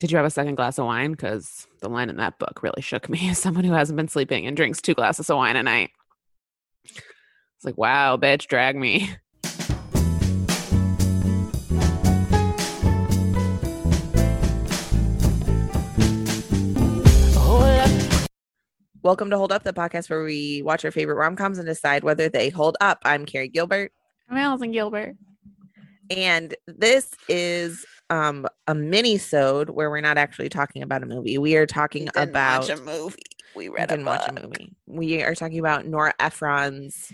Did you have a second glass of wine? Because the line in that book really shook me as someone who hasn't been sleeping and drinks two glasses of wine a night. It's like, wow, bitch, drag me. Welcome to Hold Up, the podcast where we watch our favorite rom coms and decide whether they hold up. I'm Carrie Gilbert, I'm Allison Gilbert. and this is um a mini-sode where we're not actually talking about a movie. We are talking about a movie. We we didn't watch a movie. We are talking about Nora Ephron's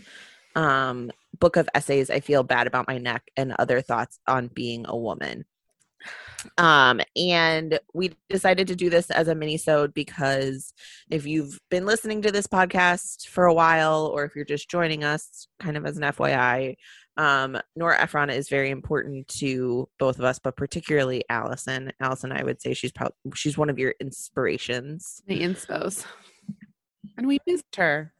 um book of essays. I feel bad about my neck and other thoughts on being a woman. Um, and we decided to do this as a mini-sode because if you've been listening to this podcast for a while, or if you're just joining us, kind of as an FYI, um, Nora Ephron is very important to both of us, but particularly Allison. Allison, I would say she's probably she's one of your inspirations. The inspos. And we missed her.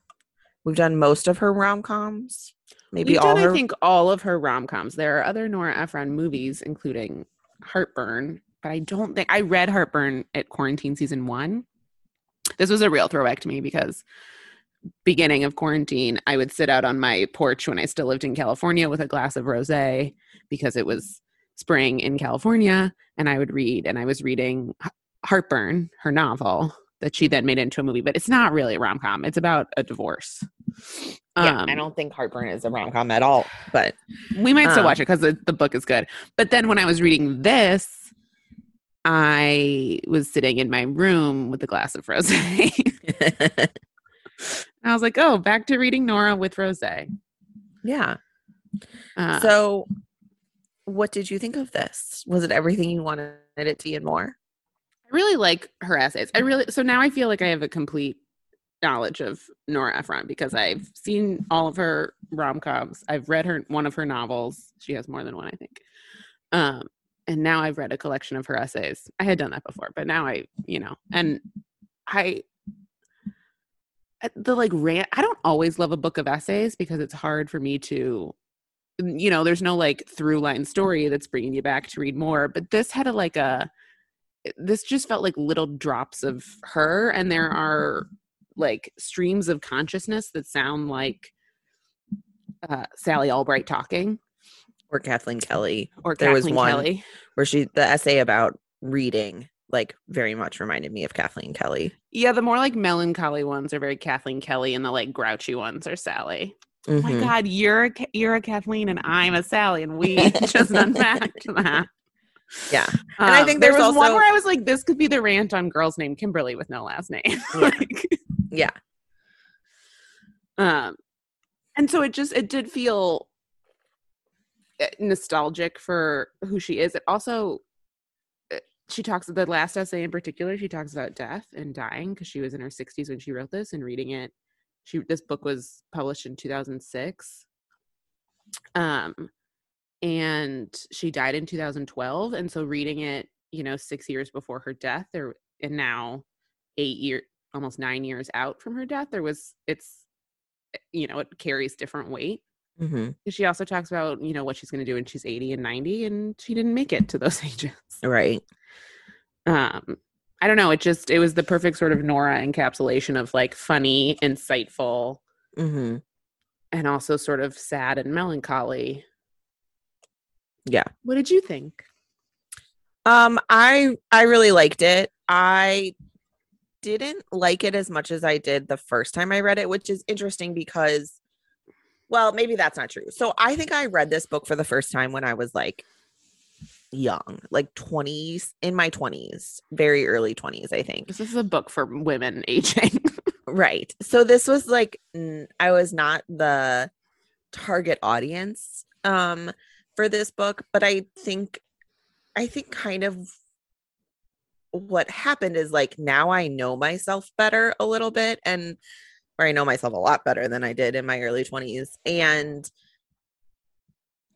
We've done most of her rom coms, maybe We've all done, her. I think, all of her rom coms. There are other Nora Ephron movies, including Heartburn, but I don't think I read Heartburn at quarantine season one. This was a real throwback to me because beginning of quarantine, I would sit out on my porch when I still lived in California with a glass of rosé because it was spring in California, and I would read. And I was reading Heartburn, her novel that she then made into a movie, but it's not really a rom com. It's about a divorce. yeah, Um, I don't think Heartburn is a rom com at all, but we might still Um, watch it because the, the book is good. But then when I was reading this, I was sitting in my room with a glass of rosé. and I was like, oh, back to reading Nora with rosé. yeah. Uh, So, what did you think of this? Was it everything you wanted it to be and more? I really like her essays. I really so now I feel like I have a complete knowledge of Nora Ephron because I've seen all of her rom coms. I've read her one of her novels. She has more than one, I think. Um, and now I've read a collection of her essays. I had done that before, but now I, you know, and I Uh, the like rant. I don't always love a book of essays because it's hard for me to mm, you know there's no like through line story that's bringing you back to read more but this had a like a eh, this just felt like little drops of her and there are like streams of consciousness that sound like uh, Sally Albright talking Or Kathleen Kelly, or There was Kathleen one- Kelly. where she the essay about reading like very much reminded me of Kathleen Kelly. Yeah, the more like melancholy ones are very Kathleen Kelly, and the like grouchy ones are Sally. Oh my Mhm. God, you're a, you're a Kathleen, and I'm a Sally, and we just unpacked that. Yeah. And I Um, think there was one where I was like, this could be the rant on girls named Kimberly with no last name. Yeah. like, Yeah. um and so it just it did feel uh, nostalgic for who she is it also she talks the last essay in particular she talks about death and dying because she was in her 60s when she wrote this and reading it. She this book was published in 2006 um and she died in 2012 and so reading it you know 6 years before her death there and now 8 year almost 9 years out from her death there was it's eh, you know it carries different weight. Hmm she also talks about you know what she's going to do when she's 80 and 90 and she didn't make it to those ages. Right. Um i don't know it just it was the perfect sort of nora encapsulation of like funny insightful hmm and also sort of sad and melancholy Yeah. what did you think Um, I I really liked it. I didn't like it as much as I did the first time I read it, which is interesting because well, maybe that's not true. So I think I read this book for the first time when I was like young, like 20s, in my 20s, very early 20s, I think. this is a book for women aging Right. So this was like n- I was not the target audience um for this book, but I think I think kind of what happened is like now I know myself better a little bit and or I know myself a lot better than I did in my early 20s and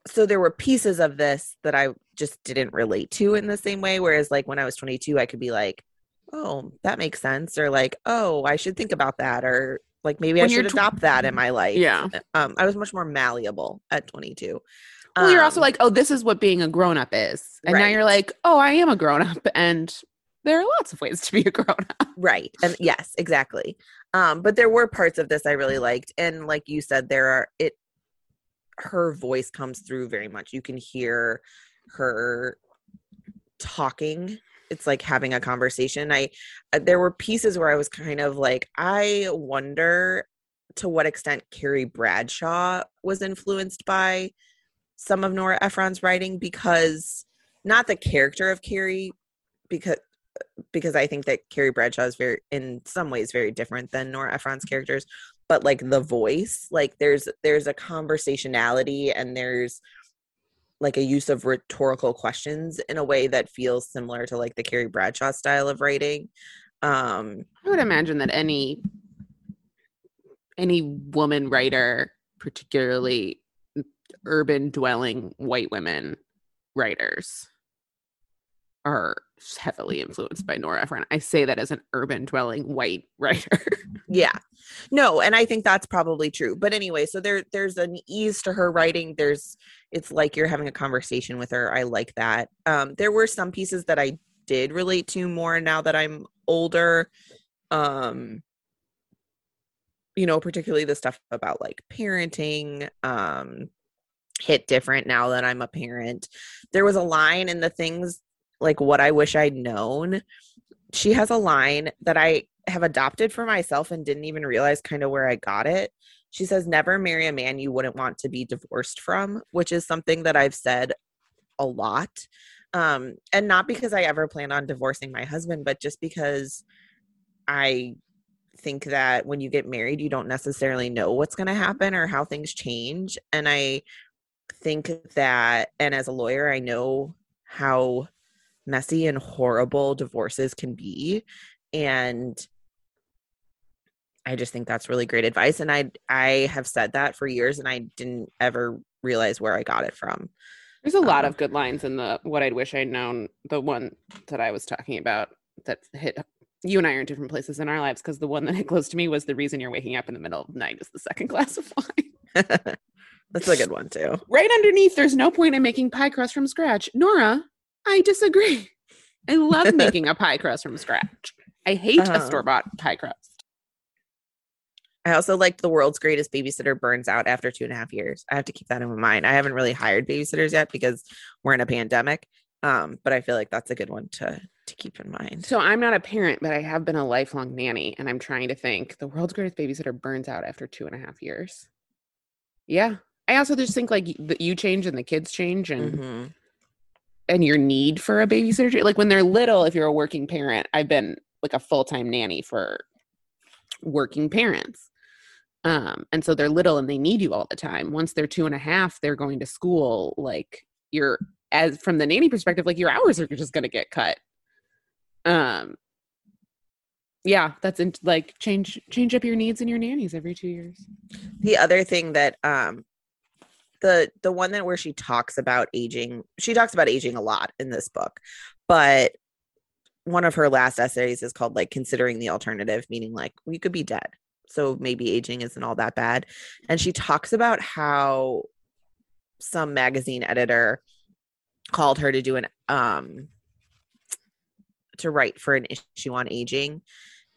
so there were pieces of this that I just didn't relate to in the same way whereas like when I was 22 I could be like oh that makes sense or like oh I should think about that or like maybe I When you're should tw- adopt that in my life yeah um I was much more malleable at 22 well you're also Um, like oh this is what being a grown-up is and now you're like oh i am a grown-up and there are lots of ways to be a grown up. Right. And yes, exactly. Um, but there were parts of this I really liked. And like you said, there are it her voice comes through very much. You can hear her talking. It's like having a conversation. I uh, there were pieces where I was kind of like, I wonder to what extent Carrie Bradshaw was influenced by some of Nora Ephron's writing because not the character of Carrie because because I think that Carrie Bradshaw is very in some ways very different than Nora Ephron's characters, but like the voice, like there's there's a conversationality and there's like a use of rhetorical questions in a way that feels similar to like the Carrie Bradshaw style of writing. Um I would imagine that any any woman writer, particularly urban dwelling white women writers, are heavily influenced by Nora Ephron. I say that as an urban dwelling white writer. yeah. No, and I think that's probably true. But anyway, so there there's an ease to her writing. There's it's like you're having a conversation with her. I like that. Um there were some pieces that I did relate to more now that I'm older. Um you know, particularly the stuff about like parenting, um hit different now that I'm a parent. There was a line in the things like what I wish I'd known. She has a line that I have adopted for myself and didn't even realize kind of where I got it. She says, Never marry a man you wouldn't want to be divorced from, which is something that I've said a lot. Um, and not because I ever plan on divorcing my husband, but just because I think that when you get married, you don't necessarily know what's going to happen or how things change. And I think that, and as a lawyer, I know how messy and horrible divorces can be and i just think that's really great advice and i i have said that for years and i didn't ever realize where i got it from. There's a lot um, of good lines in the what i'd wish i'd known the one that i was talking about that hit you and i are in different places in our lives because the one that hit close to me was the reason you're waking up in the middle of the night is the second glass of wine. That's a good one too. Right underneath there's no point in making pie crust from scratch. Nora I disagree. I love making a pie crust from scratch. I hate uh-huh. a store bought pie crust. I also liked the world's greatest babysitter burns out after two and a half years. I have to keep that in mind. I haven't really hired babysitters yet because we're in a pandemic. Um, but I feel like that's a good one to to keep in mind. So I'm not a parent, but I have been a lifelong nanny, and I'm trying to think the world's greatest babysitter burns out after two and a half years. Yeah, I also just think like you change and the kids change, and mm-hmm and your need for a babysitter? Like when they're little if you're a working parent i've been like a full-time nanny for working parents. Um and so they're little and they need you all the time. Once they're two and a half they're going to school like you're as from the nanny perspective like your hours are just going to get cut. Um yeah that's in, like change change up your needs and your nannies every two years. The other thing that um the the one that where she talks about aging she talks about aging a lot in this book but one of her last essays is called like considering the alternative meaning like we could be dead so maybe aging isn't all that bad. And she talks about how some magazine editor called her to do an um to write for an issue on aging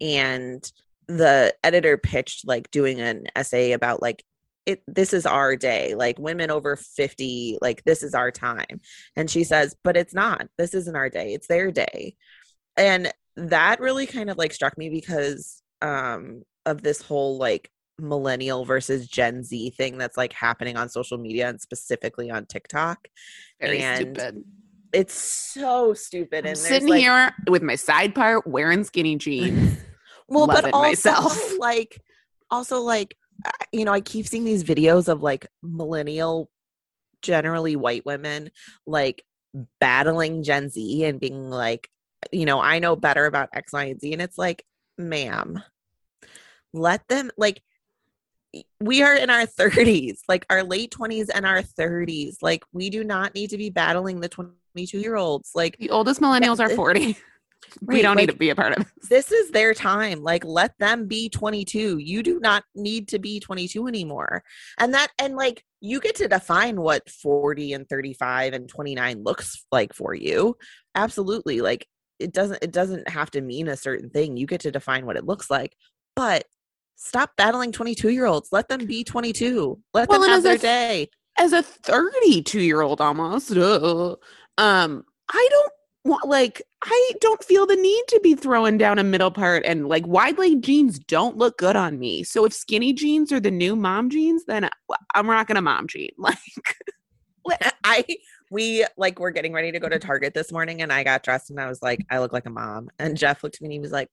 and the editor pitched like doing an essay about like it this is our day like women over 50 like this is our time. And she says but it's not. This isn't our day. It's their day. And that really kind of like struck me because um of this whole like millennial versus gen z thing that's like happening on social media and specifically on tiktok. Very and stupid. it's so stupid. And sitting like, here with my side part wearing skinny jeans well but also myself. like also like you know, I keep seeing these videos of like millennial, generally white women, like battling Gen Z and being like, you know, I know better about X, Y, and Z. And it's like, ma'am, let them, like, we are in our 30s, like our late 20s and our 30s. Like, we do not need to be battling the 22 year olds. Like, the oldest millennials are 40. We don't like, need to be a part of this. This is their time. Like let them be 22. You do not need to be 22 anymore. And that and like you get to define what 40 and 35 and 29 looks like for you. Absolutely. Like it doesn't it doesn't have to mean a certain thing. You get to define what it looks like. But stop battling 22 year olds. Let them be 22. Let Well, them have their a- day. as a 32 year old almost uh, um i don't like i don't feel the need to be throwing down a middle part and like wide leg jeans don't look good on me so if skinny jeans are the new mom jeans then uh, I- i'm rocking a mom jean like I we like were getting ready to go to Target this morning and I got dressed and I was like, I look like a mom. And Jeff looked at me and he was like,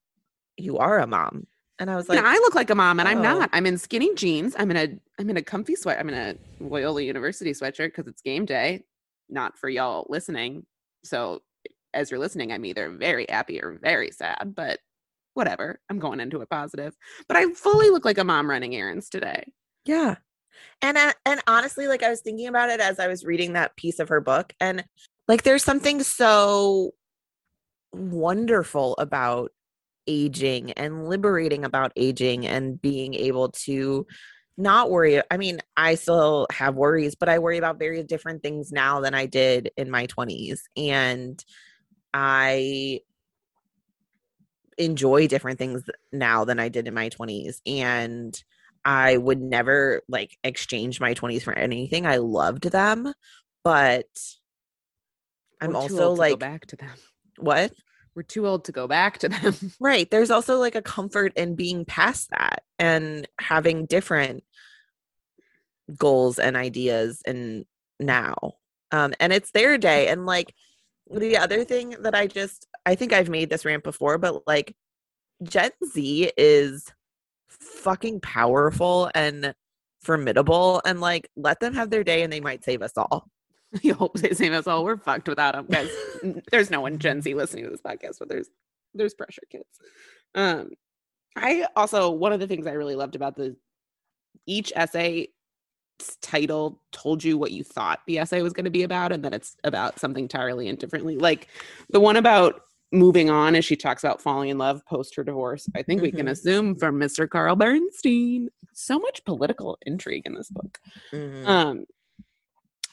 You are a mom. And I was like, and i look like a mom and i'm oh. not i'm in skinny jeans i'm in a i'm in a comfy sweat i'm in a loyola university sweatshirt because it's game day not for y'all listening so as you're listening i'm either very happy or very sad but whatever i'm going into it positive but i fully look like a mom running errands today Yeah. And uh, and honestly, like I was thinking about it as I was reading that piece of her book, and like there's something so wonderful about aging and liberating about aging and being able to not worry. I mean, I still have worries, but I worry about very different things now than I did in my 20s. And I enjoy different things now than I did in my 20s. And I would never like exchange my 20s for anything. I loved them, but I'm We're also like, back to them what? we're too old to go back to them Right. There's also like a comfort in being past that and having different goals and ideas and now. Um, and it's their day. And like the other thing that I just I think I've made this rant before, but like Gen Z is fucking powerful and formidable and like let them have their day and they might save us all. you hope they save us all. We're fucked without them guys. There's no one gen z listening to this podcast but there's there's pressure kids. Um i also one of the things i really loved about the each essay title told you what you thought the essay was going to be about and that it's about something entirely and differently like the one about moving on as she talks about falling in love post her divorce i think we can Mhm. assume from mr carl bernstein so much political intrigue in this book Mhm. um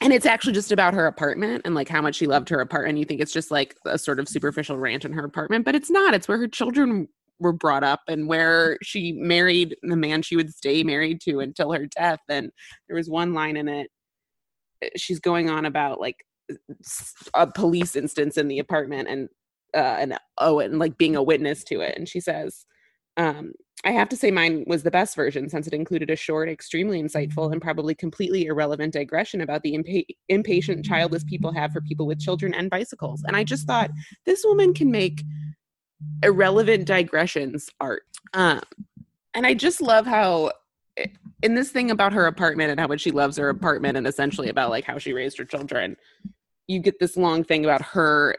and it's actually just about her apartment and like how much she loved her apartment you think it's just like a sort of superficial rant in her apartment but it's not it's where her children were brought up and where she married the man she would stay married to until her death and there was one line in it uh, she's going on about like a police instance in the apartment and uh and oh and like being a witness to it and she says um I have to say mine was the best version since it included a short, extremely insightful, and probably completely irrelevant digression about the impa- impatient, childless people have for people with children and bicycles. And I just thought this woman can make irrelevant digressions art. Um, and I just love how in this thing about her apartment and how much she loves her apartment and essentially about like how she raised her children, you get this long thing about her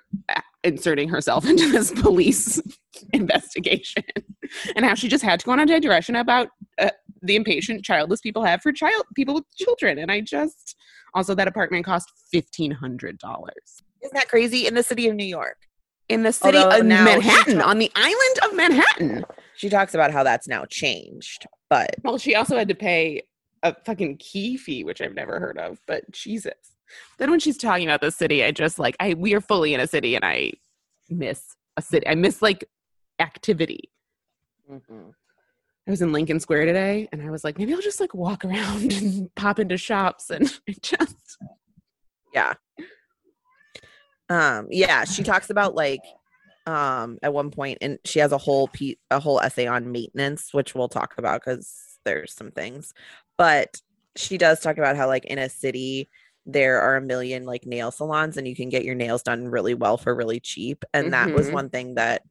inserting herself into this police investigation and how she just had to go on a digression about uh, the impatient childless people have for child people with children and i just also that apartment cost $1500 Isn't that crazy? In the city of New York. In the city Although of manhattan on the island of manhattan. She talks about how that's now changed, but well she also had to pay a fucking key fee which i've never heard of but jesus. Then when she's talking about the city i just like i we are fully in a city and i miss a city. I miss like activity. Mm-hmm. I was in Lincoln Square today and I was like, maybe I'll just like walk around and pop into shops and just yeah um yeah she talks about like um at one point and she has a whole piece a whole essay on maintenance which we'll talk about because there's some things. But she does talk about how like in a city there are a million like nail salons and you can get your nails done really well for really cheap. And that was Mhm. one thing that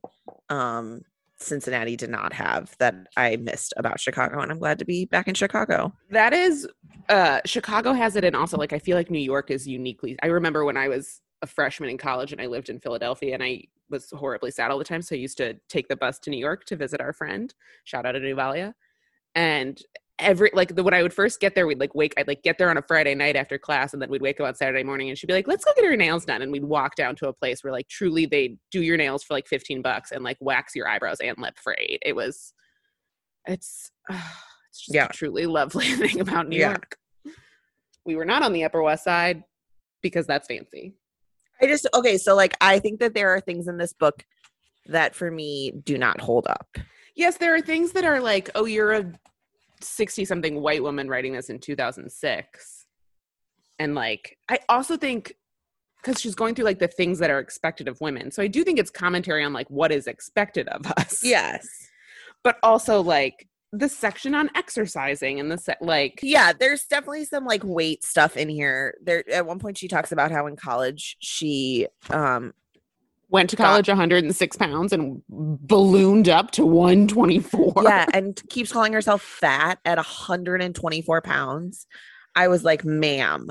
um cincinnati did not have that i missed about chicago and i'm glad to be back in chicago. That is uh Chicago has it and also like I feel like New York is uniquely I remember when I was a freshman in college and I lived in Philadelphia and I was horribly sad all the time. So I used to take the bus to New York to visit our friend. Shout out to Nuvalia. And every like the when I would first get there, we'd like wake I'd like get there on a Friday night after class and then we'd wake up on Saturday morning and she'd be like, let's go get her nails done. And we'd walk down to a place where like truly they do your nails for like 15 bucks and like wax your eyebrows and lip for eight. It was it's it's just Yeah. a truly lovely thing about New Yeah. York. We were not on the Upper West Side because that's fancy. I just okay, so like I think that there are things in this book that for me do not hold up. Yes, there are things that are like, oh, you're a 60 something white woman writing this in 2006. And like, I also think because she's going through like the things that are expected of women. So I do think it's commentary on like what is expected of us. Yes. But also like the section on exercising and the set like yeah there's definitely some like weight stuff in here there at one point she talks about how in college she um went to college got, 106 pounds and ballooned up to 124 yeah and keeps calling herself fat at 124 pounds i was like ma'am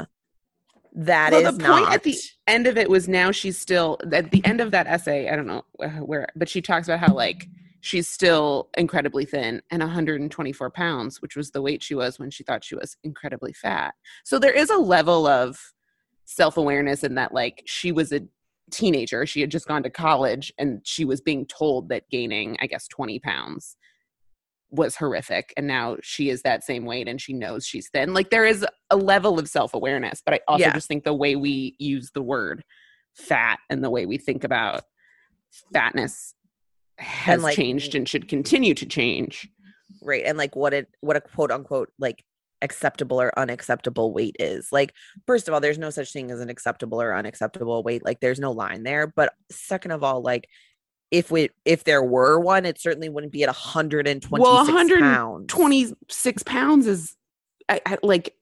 that well, is the point not. at the end of it was now she's still at the end of that essay i don't know where but she talks about how like she's still incredibly thin and 124 pounds, which was the weight she was when she thought she was incredibly fat. So there is a level of self awareness in that, like, she was a teenager. She had just gone to college and she was being told that gaining, I guess, 20 pounds was horrific. And now she is that same weight and she knows she's thin. Like, there is a level of self awareness, but I also yeah. just think the way we use the word fat and the way we think about fatness has like, changed and should continue to change. Right. And like what it what a quote unquote like acceptable or unacceptable weight is. Like, first of all, there's no such thing as an acceptable or unacceptable weight. Like there's no line there. But second of all, like if we if there were one, it certainly wouldn't be at 126 well, 126 pounds. pounds is I, I, like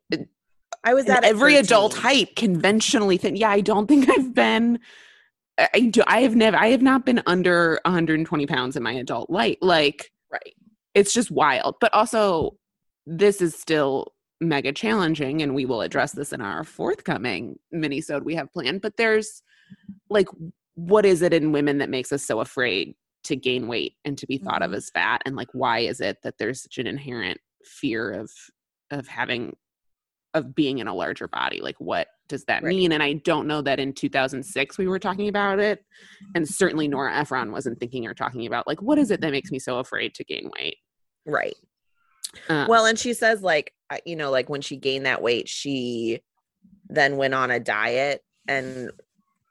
I was at every adult height conventionally thin. Yeah, I don't think I've been I do. I have never. I have not been under 120 pounds in my adult life. Like, right. It's just wild. But also, this is still mega challenging, and we will address this in our forthcoming minisode we have planned. But there's like, what is it in women that makes us so afraid to gain weight and to be thought mm-hmm. of as fat? And like, why is it that there's such an inherent fear of of having of being in a larger body like what does that right. mean and i don't know that in 2006 we were talking about it and certainly nora ephron wasn't thinking or talking about like what is it that makes me so afraid to gain weight right um, well and she says like you know like when she gained that weight she then went on a diet and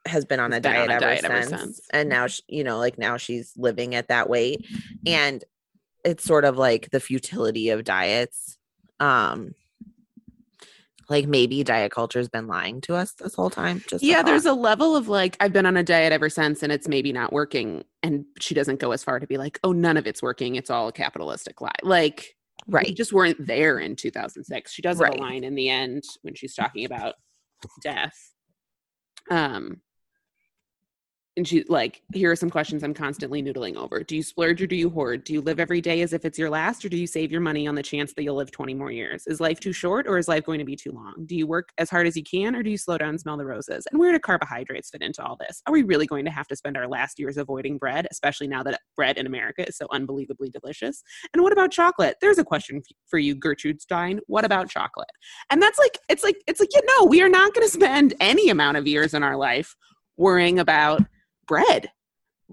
has been on a, been diet, on a ever, diet since. since. and now she, you know like now she's living at that weight and it's sort of like the futility of diets um like maybe diet culture has been lying to us this whole time just yeah there's a level of like i've been on a diet ever since and it's maybe not working and she doesn't go as far to be like oh none of it's working it's all a capitalistic lie. Like right. we just weren't there in 2006 she does right. a line in the end when she's talking about death. Um and she like here are some questions i'm constantly noodling over. Do you splurge or do you hoard? Do you live every day as if it's your last or do you save your money on the chance that you'll live 20 more years? Is life too short or is life going to be too long? Do you work as hard as you can or do you slow down and smell the roses? And where do carbohydrates fit into all this? Are we really going to have to spend our last years avoiding bread especially now that bread in america is so unbelievably delicious? And what about chocolate? There's a question for you gertrude stein what about chocolate? And that's like it's like it's like you know we are not going to spend any amount of years in our life worrying about bread.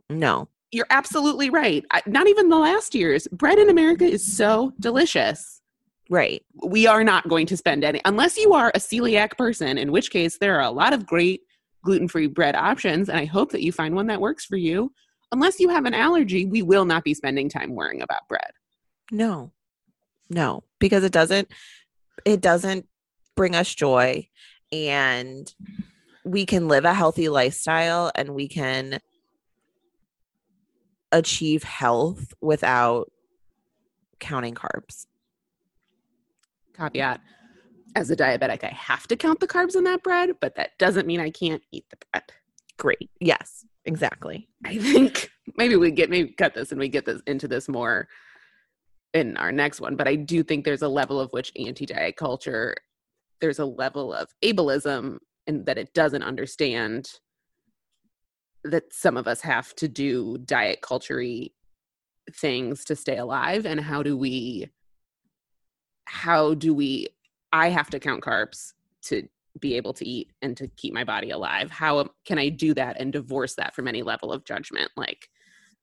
No. You're absolutely right. I, not even the last years. Bread in America is so delicious. Right. We are not going to spend any, unless you are a celiac person, in which case there are a lot of great gluten free bread options. And I hope that you find one that works for you. Unless you have an allergy, we will not be spending time worrying about bread. No, no, because it doesn't, it doesn't bring us joy. And we can live a healthy lifestyle and we can achieve health without counting carbs. Caveat as a diabetic, I have to count the carbs in that bread, but that doesn't mean I can't eat the bread. Great. Yes, exactly. I think maybe we get maybe cut this and we get this into this more in our next one, but I do think there's a level of which anti-diet culture there's a level of ableism and that it doesn't understand that some of us have to do diet culture things to stay alive and how do we how do we i have to count carbs to be able to eat and to keep my body alive. How can i do that and divorce that from any level of judgment? Like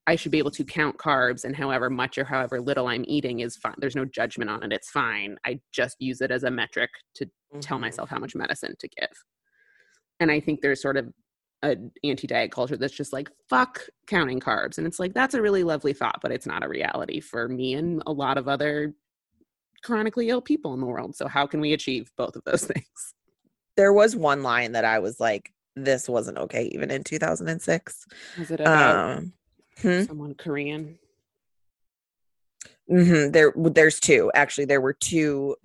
i should be able to count carbs and however much or however little i'm eating is fine. There's no judgment on it. It's fine. I just use it as a metric to mm-hmm. tell myself how much medicine to give and i think there's sort of an anti-diet culture that's just like fuck counting carbs. And it's like that's a really lovely thought but it's not a reality for me and a lot of other chronically ill people in the world. So how can we achieve both of those things? There was one line that i was like this wasn't okay even in 2006 was it about um hmm? someone korean? Mhm, there there's two. Actually there were two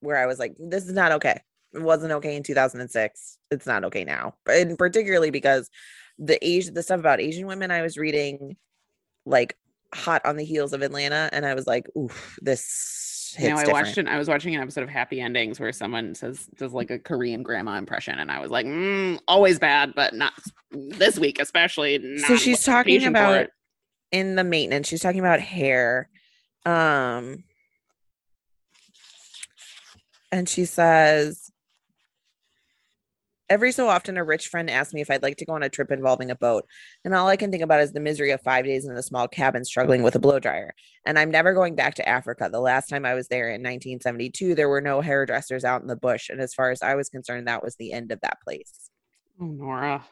where i was like this is not okay it wasn't okay in 2006 it's not okay now and particularly because the asian the stuff about asian women i was reading like hot on the heels of atlanta and i was like oof this you know, I different. watched it. I was watching an episode of Happy Endings where someone says does like a Korean grandma impression, and I was like, mm, always bad, but not this week, especially. so she's talking about in the maintenance she's talking about hair um and she says every so often a rich friend asks me if i'd like to go on a trip involving a boat and all i can think about is the misery of five days in a small cabin struggling with a blow dryer and i'm never going back to africa the last time i was there in 1972 there were no hairdressers out in the bush and as far as i was concerned that was the end of that place Oh, Nora.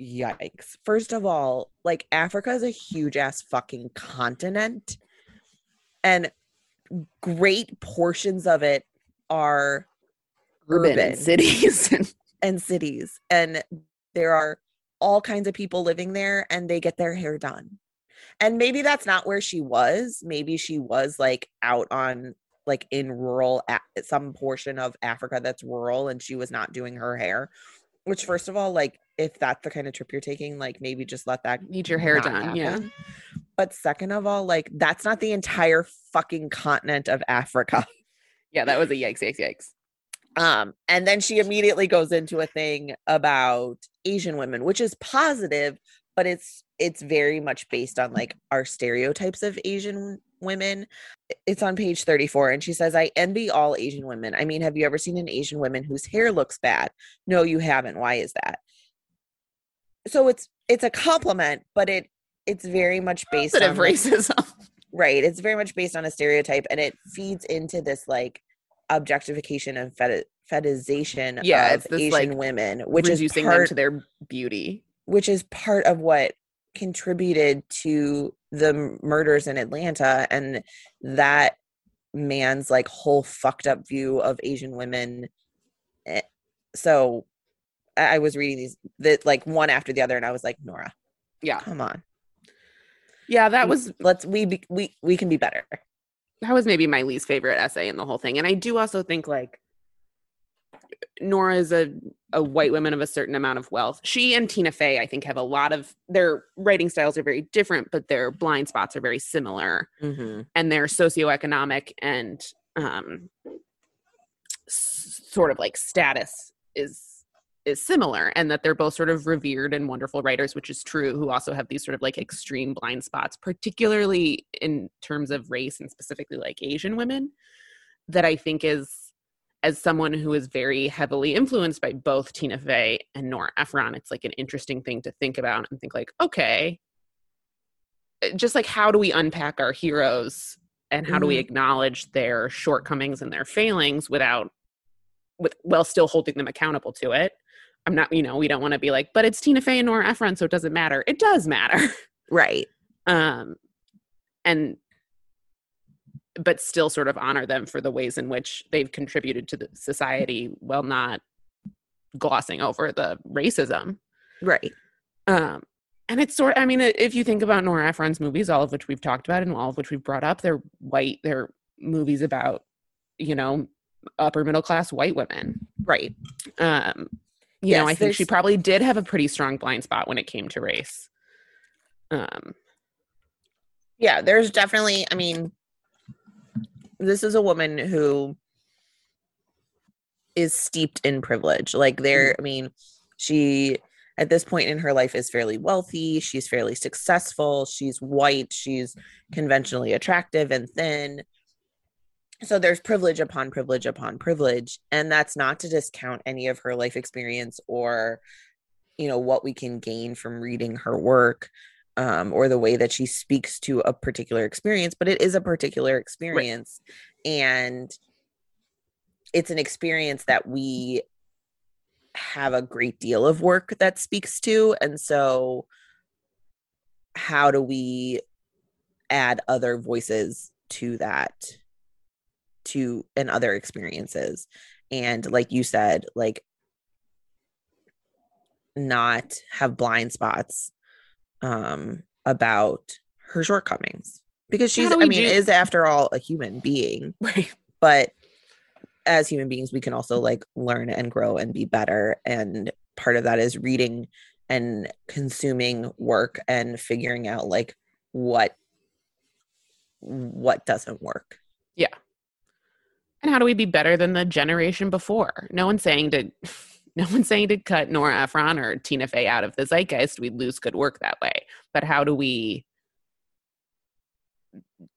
yikes. First of all, like Africa is a huge ass fucking continent. And great portions of it are Urban, Urban. cities. And- cities. And there are all kinds of people living there and they get their hair done. And maybe that's not where she was. Maybe she was like out on like in rural some portion of Africa that's rural and she was not doing her hair. Which first of all, like if that's the kind of trip you're taking, like maybe just let that Need your hair done. Yeah. But second of all, like that's not the entire fucking continent of Africa. Yeah, that was a yikes, yikes, yikes. Um, and then she immediately goes into a thing about Asian women, which is positive, but it's it's very much based on like our stereotypes of Asian women. It's on page 34, and she says, I envy all Asian women. I mean, have you ever seen an Asian woman whose hair looks bad? No, you haven't. Why is that? So it's it's a compliment, but it it's very much based Bit on of like, racism. right it's very much based on a stereotype and it feeds into this like objectification and feti- fetishization Yeah, of this, asian like, women which is reducing them part to their beauty. which is part of what contributed to the murders in atlanta and that man's like whole fucked up view of asian women Eh, so i was reading these that like one after the other and i was like nora Yeah. come on Yeah, that was let's we be, we we can be better that was maybe my least favorite essay in the whole thing. And I do also think like Nora is a, a white woman of a certain amount of wealth. She and Tina Fey, I think, have a lot of their writing styles are very different, but their blind spots are very similar. mm-hmm. and their socioeconomic and um, s- sort of like status is is similar and that they're both sort of revered and wonderful writers which is true who also have these sort of like extreme blind spots particularly in terms of race and specifically like asian women that i think is as someone who is very heavily influenced by both tina fey and nora ephron it's like an interesting thing to think about and think like okay uh, just like how do we unpack our heroes and how do we Mhm. acknowledge their shortcomings and their failings without with while still holding them accountable to it i'm not you know we don't want to be like but it's tina fey and nora ephron so it doesn't matter it does matter right um and but still sort of honor them for the ways in which they've contributed to the society while not glossing over the racism right um, and it's sort. I mean, if you think about Nora Ephron's movies, all of which we've talked about and all of which we've brought up, they're white. They're movies about, you know, upper middle class white women. right Um, you know, I think she probably did have a pretty strong blind spot when it came to race. Um, yeah there's definitely i mean this is a woman who is steeped in privilege. Like there i mean she at this point in her life is fairly wealthy. She's fairly successful. She's white. She's conventionally attractive and thin so there's privilege upon privilege upon privilege and that's not to discount any of her life experience or you know what we can gain from reading her work um, or the way that she speaks to a particular experience, but it is a particular experience. And it's an experience that we have a great deal of work that speaks to and so how do we add other voices to that to and other experiences. And like you said like not have blind spots um about her shortcomings. Because she's i mean do- is after all a human being. Right. But as human beings we can also like learn and grow and be better. And part of that is reading and consuming work and figuring out like what what doesn't work. Yeah and how do we be better than the generation before? No one's saying to no one's saying to cut nora ephron or tina fey out of the zeitgeist. We'd lose good work that way. But how do we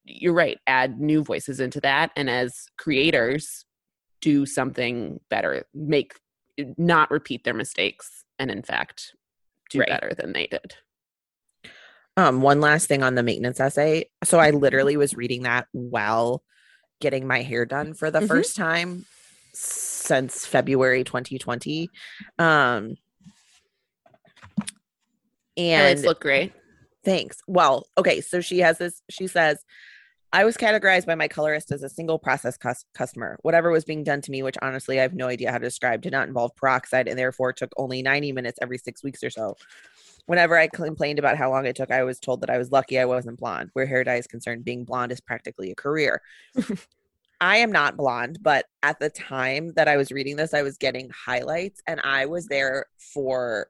you're right add new voices into that. And as creators do something better make not repeat their mistakes and in fact do right. better than they did. Um one last thing on the maintenance essay. So i literally was reading that while getting my hair done for the mm-hmm. first time since february 2020 um and look great thanks well okay so she has this she says I was categorized by my colorist as a single process cus- customer. Whatever was being done to me, which honestly I have no idea how to describe, did not involve peroxide and therefore took only 90 minutes every six weeks or so. Whenever I complained about how long it took, I was told that I was lucky I wasn't blonde. Where hair dye is concerned, being blonde is practically a career. I am not blonde, but at the time that I was reading this, I was getting highlights and I was there for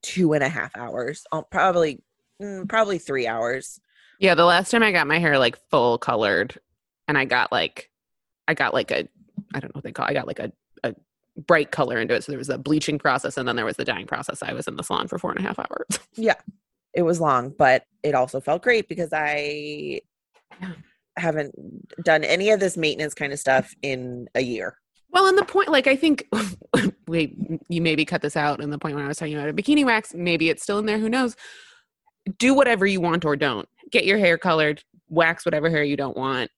two and a half hours, oh, probably, mm, probably three hours yeah, the last time I got my hair like full colored and I got like I got like a I don't know what they call it. I got like a, a bright color into it. So there was a bleaching process and then there was the dyeing process. I was in the salon for four and a half hours. yeah. It was long, but it also felt great because I haven't done any of this maintenance kind of stuff in a year. Well, and the point, like, I think, wait, you maybe cut this out. And the point when I was talking about a bikini wax, maybe it's still in there. Who knows? Do whatever you want or don't get your hair colored, wax whatever hair you don't want.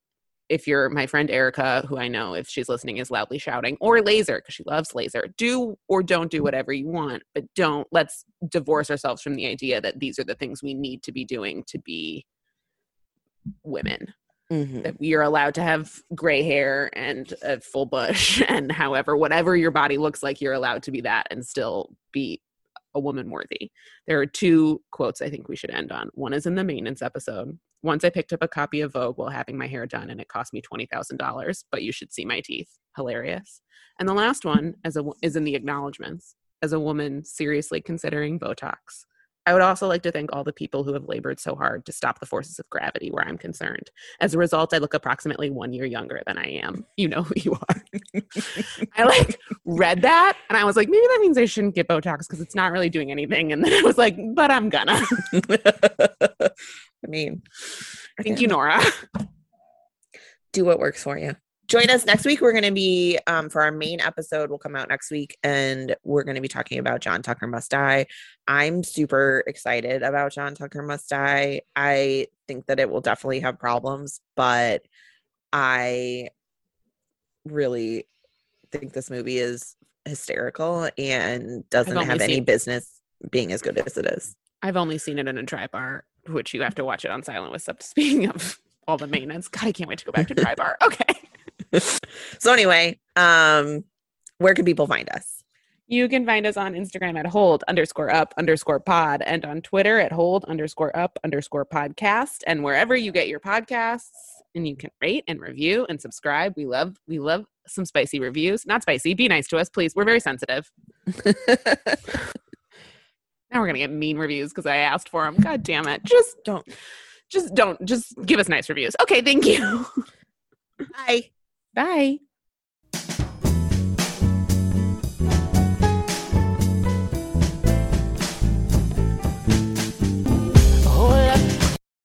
If you're my friend Erica, who I know if she's listening is loudly shouting, or laser because she loves laser, do or don't do whatever you want, but don't let's divorce ourselves from the idea that these are the things we need to be doing to be women. Mm-hmm. That you're allowed to have gray hair and a full bush, and however, whatever your body looks like, you're allowed to be that and still be a woman worthy. There are two quotes I think we should end on. One is in the maintenance episode. Once I picked up a copy of Vogue while having my hair done, and it cost me $20,000, but you should see my teeth. Hilarious. And the last one as a, is in the acknowledgments as a woman seriously considering Botox. I would also like to thank all the people who have labored so hard to stop the forces of gravity where I'm concerned. As a result, I look approximately one year younger than I am. You know who you are. I like read that and I was like, maybe that means I shouldn't get Botox because it's not really doing anything. And then I was like, but I'm gonna. I mean, thank you, Nora. Do what works for you join us next week. We're going to be um, for our main episode. We'll come out next week, and we're going to be talking about John Tucker Must Die. I'm super excited about John Tucker Must Die. I think that it will definitely have problems, but I really think this movie is hysterical and doesn't have any business being as good as it is. I've only seen it in a dry bar, which you have to watch it on silent with sub. Speaking of all the maintenance, God, I can't wait to go back to dry bar. Okay. so anyway, um, where can people find us? You can find us on Instagram at hold underscore up underscore pod and on Twitter at hold underscore up underscore podcast and wherever you get your podcasts and you can rate and review and subscribe. We love, we love some spicy reviews. Not spicy. Be nice to us, please. We're very sensitive. now we're gonna get mean reviews because I asked for them. God damn it! Just don't, just don't, just give us nice reviews. Okay, thank you. Bye. Bye.